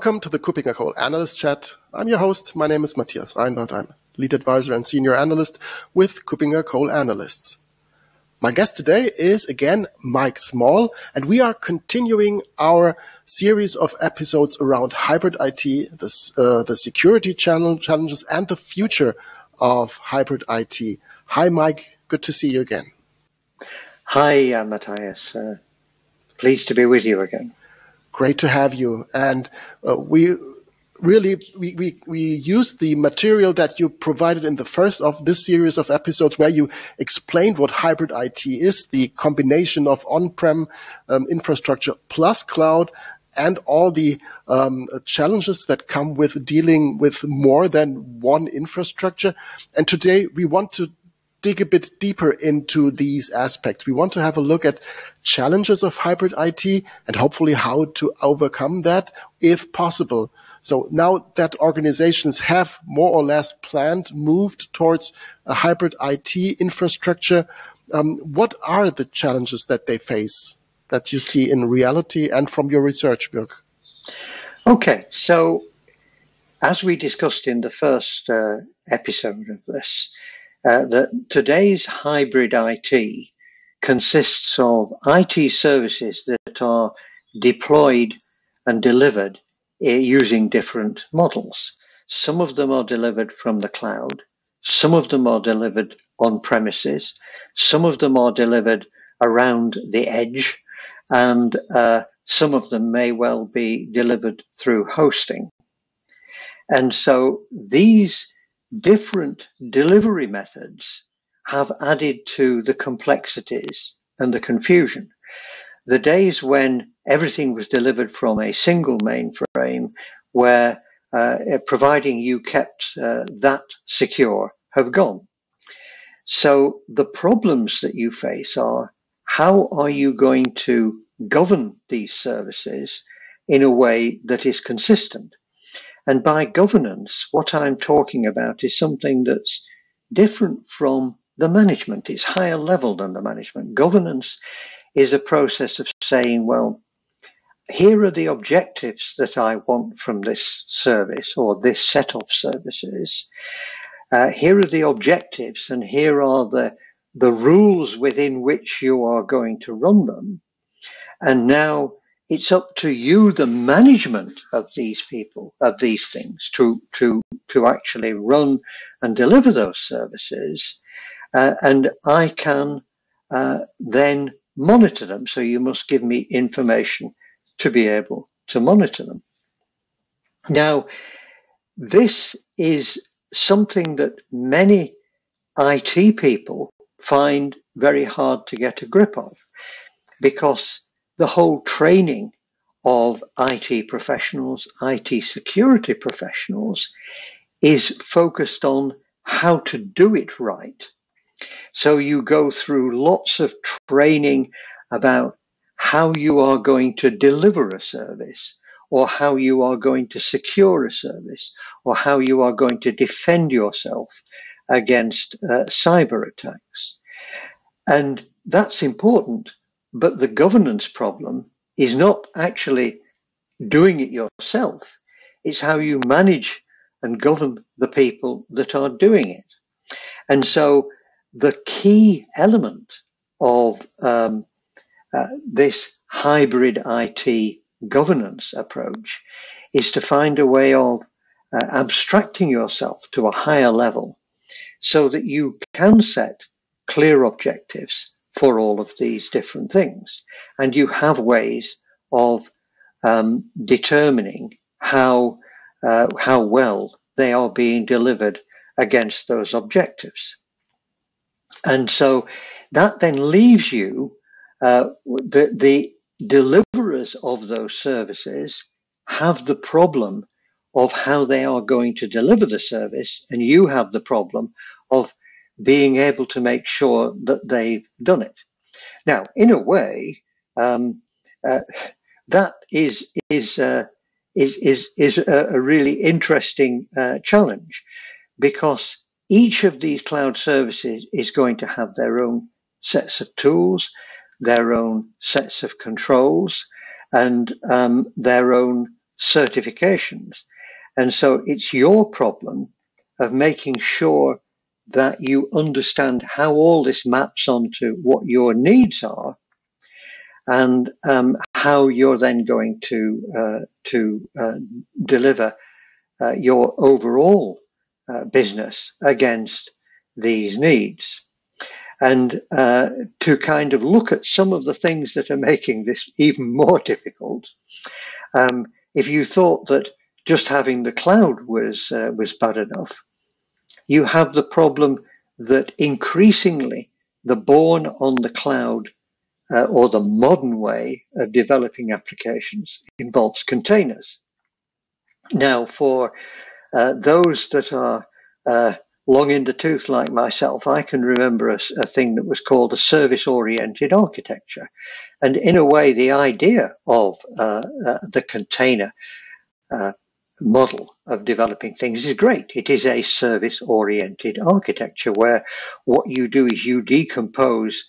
Welcome to the KuppingerCole Analyst Chat. I'm your host. My name is Matthias Reinwarth. I'm lead advisor and senior analyst with KuppingerCole Analysts. My guest today is again Mike Small, and we are continuing our series of episodes around hybrid IT, the, uh, the security channel challenges, and the future of hybrid IT. Hi, Mike. Good to see you again. Hi, uh, Matthias. Uh, pleased to be with you again. Great to have you. And uh, we really we, we we used the material that you provided in the first of this series of episodes where you explained what hybrid IT is, the combination of on-prem um, infrastructure plus cloud and all the um, challenges that come with dealing with more than one infrastructure. And today we want to dig a bit deeper into these aspects. We want to have a look at challenges of hybrid IT and hopefully how to overcome that if possible. So now that organizations have more or less planned, moved towards a hybrid IT infrastructure, um, what are the challenges that they face that you see in reality and from your research work? Okay, so as we discussed in the first uh, episode of this, uh, that today's hybrid IT consists of IT services that are deployed and delivered uh, using different models. Some of them are delivered from the cloud. Some of them are delivered on premises. Some of them are delivered around the edge. And uh, some of them may well be delivered through hosting. And so these different delivery methods have added to the complexities and the confusion. The days when everything was delivered from a single mainframe where uh, providing you kept uh, that secure have gone. So the problems that you face are how are you going to govern these services in a way that is consistent? And by governance, what I'm talking about is something that's different from the management. It's higher level than the management. Governance is a process of saying, well, here are the objectives that I want from this service or this set of services. Uh, here are the objectives and here are the, the rules within which you are going to run them. And now it's up to you, the management of these people, of these things, to to to actually run and deliver those services, uh, and I can uh, then monitor them. So you must give me information to be able to monitor them. Now, this is something that many IT people find very hard to get a grip of because the whole training of IT professionals, IT security professionals is focused on how to do it right. So you go through lots of training about how you are going to deliver a service or how you are going to secure a service or how you are going to defend yourself against uh, cyber attacks. And that's important but the governance problem is not actually doing it yourself. It's how you manage and govern the people that are doing it. And so the key element of um, uh, this hybrid IT governance approach is to find a way of uh, abstracting yourself to a higher level so that you can set clear objectives for all of these different things. And you have ways of um, determining how uh, how well they are being delivered against those objectives. And so that then leaves you uh, the the deliverers of those services have the problem of how they are going to deliver the service, and you have the problem of being able to make sure that they've done it. Now, in a way, um, uh, that is is uh, is is is a, a really interesting uh, challenge because each of these cloud services is going to have their own sets of tools, their own sets of controls, and um, their own certifications. And so it's your problem of making sure that you understand how all this maps onto what your needs are and um, how you're then going to uh, to uh, deliver uh, your overall uh, business against these needs and uh, to kind of look at some of the things that are making this even more difficult. Um, if you thought that just having the cloud was uh, was bad enough, you have the problem that increasingly the born on the cloud uh, or the modern way of developing applications involves containers. Now, for uh, those that are uh, long in the tooth like myself, I can remember a, a thing that was called a service oriented architecture. And in a way, the idea of uh, uh, the container uh, model of developing things is great. It is a service oriented architecture where what you do is you decompose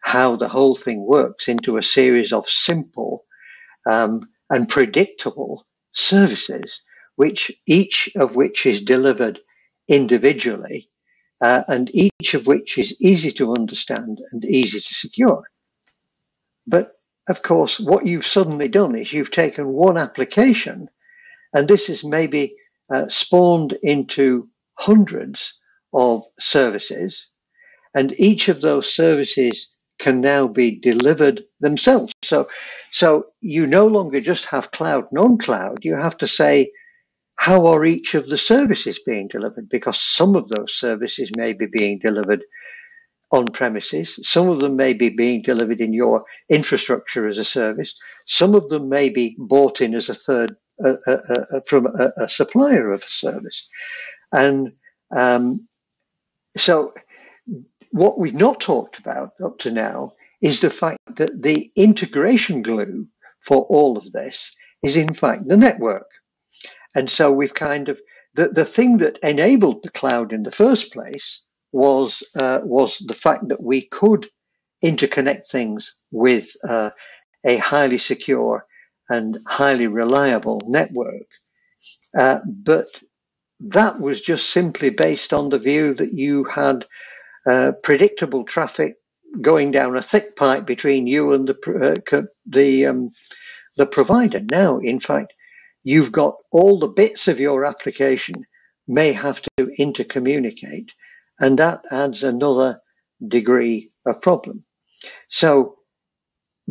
how the whole thing works into a series of simple um, and predictable services, which each of which is delivered individually, uh, and each of which is easy to understand and easy to secure. But of course, what you've suddenly done is you've taken one application, and this is maybe uh, spawned into hundreds of services, and each of those services can now be delivered themselves. So, so you no longer just have cloud, non-cloud. You have to say, how are each of the services being delivered? Because some of those services may be being delivered on premises. Some of them may be being delivered in your infrastructure as a service. Some of them may be bought in as a third uh, uh, from a, a, supplier of a service. And um, so what we've not talked about up to now is the fact that the integration glue for all of this is in fact the network. And so we've kind of the, the thing that enabled the cloud in the first place was uh, was the fact that we could interconnect things with uh, a highly secure and highly reliable network. Uh, but that was just simply based on the view that you had uh, predictable traffic going down a thick pipe between you and the uh, the um, the provider. Now, in fact, you've got all the bits of your application may have to intercommunicate, and that adds another degree of problem. So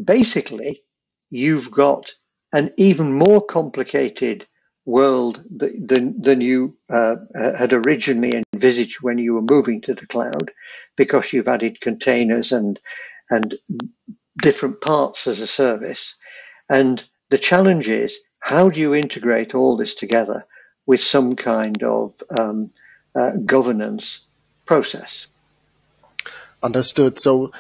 basically, you've got an even more complicated world than, than you uh, had originally envisaged when you were moving to the cloud because you've added containers and and different parts as a service and the challenge is how do you integrate all this together with some kind of um, uh, governance process? Understood. So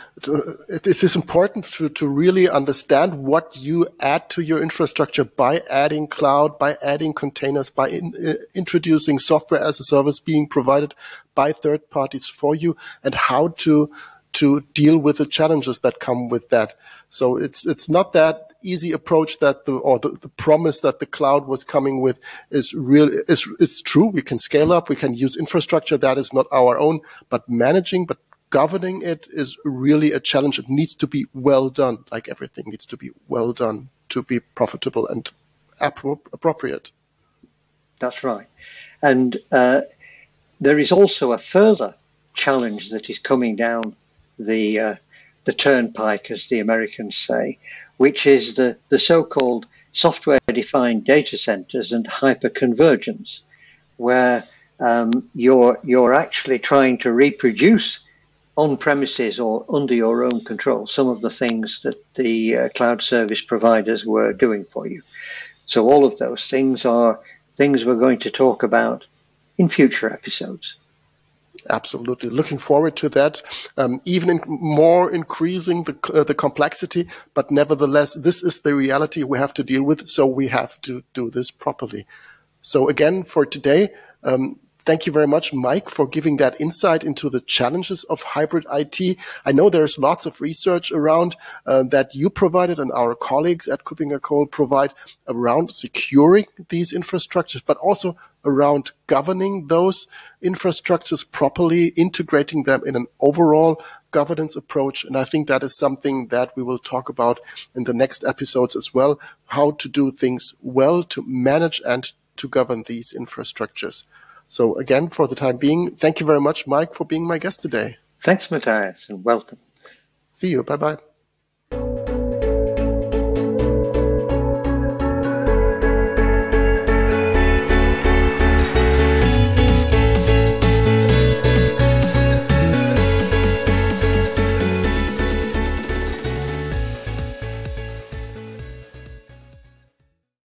it is important to, to really understand what you add to your infrastructure by adding cloud, by adding containers, by in, uh, introducing software as a service being provided by third parties for you, and how to to deal with the challenges that come with that. So it's it's not that easy approach that the or the, the promise that the cloud was coming with is real is it's true. We can scale up, we can use infrastructure that is not our own, but managing, but governing it is really a challenge. It needs to be well done, like everything needs to be well done to be profitable and appropriate. That's right. And uh, there is also a further challenge that is coming down the uh, the turnpike, as the Americans say, which is the, the so-called software-defined data centers and hyperconvergence, where um, you're you're actually trying to reproduce on premises or under your own control some of the things that the uh, cloud service providers were doing for you. So all of those things are things we're going to talk about in future episodes. Absolutely, looking forward to that. Um, even in more increasing the uh, the complexity, but nevertheless, this is the reality we have to deal with. So we have to do this properly. So again, for today, um, thank you very much, Mike, for giving that insight into the challenges of hybrid IT. I know there's lots of research around uh, that you provided and our colleagues at KuppingerCole provide around securing these infrastructures, but also around governing those infrastructures properly, integrating them in an overall governance approach. And I think that is something that we will talk about in the next episodes as well, how to do things well to manage and to govern these infrastructures. So again, for the time being, thank you very much, Mike, for being my guest today. Thanks, Matthias, and welcome. See you. Bye bye.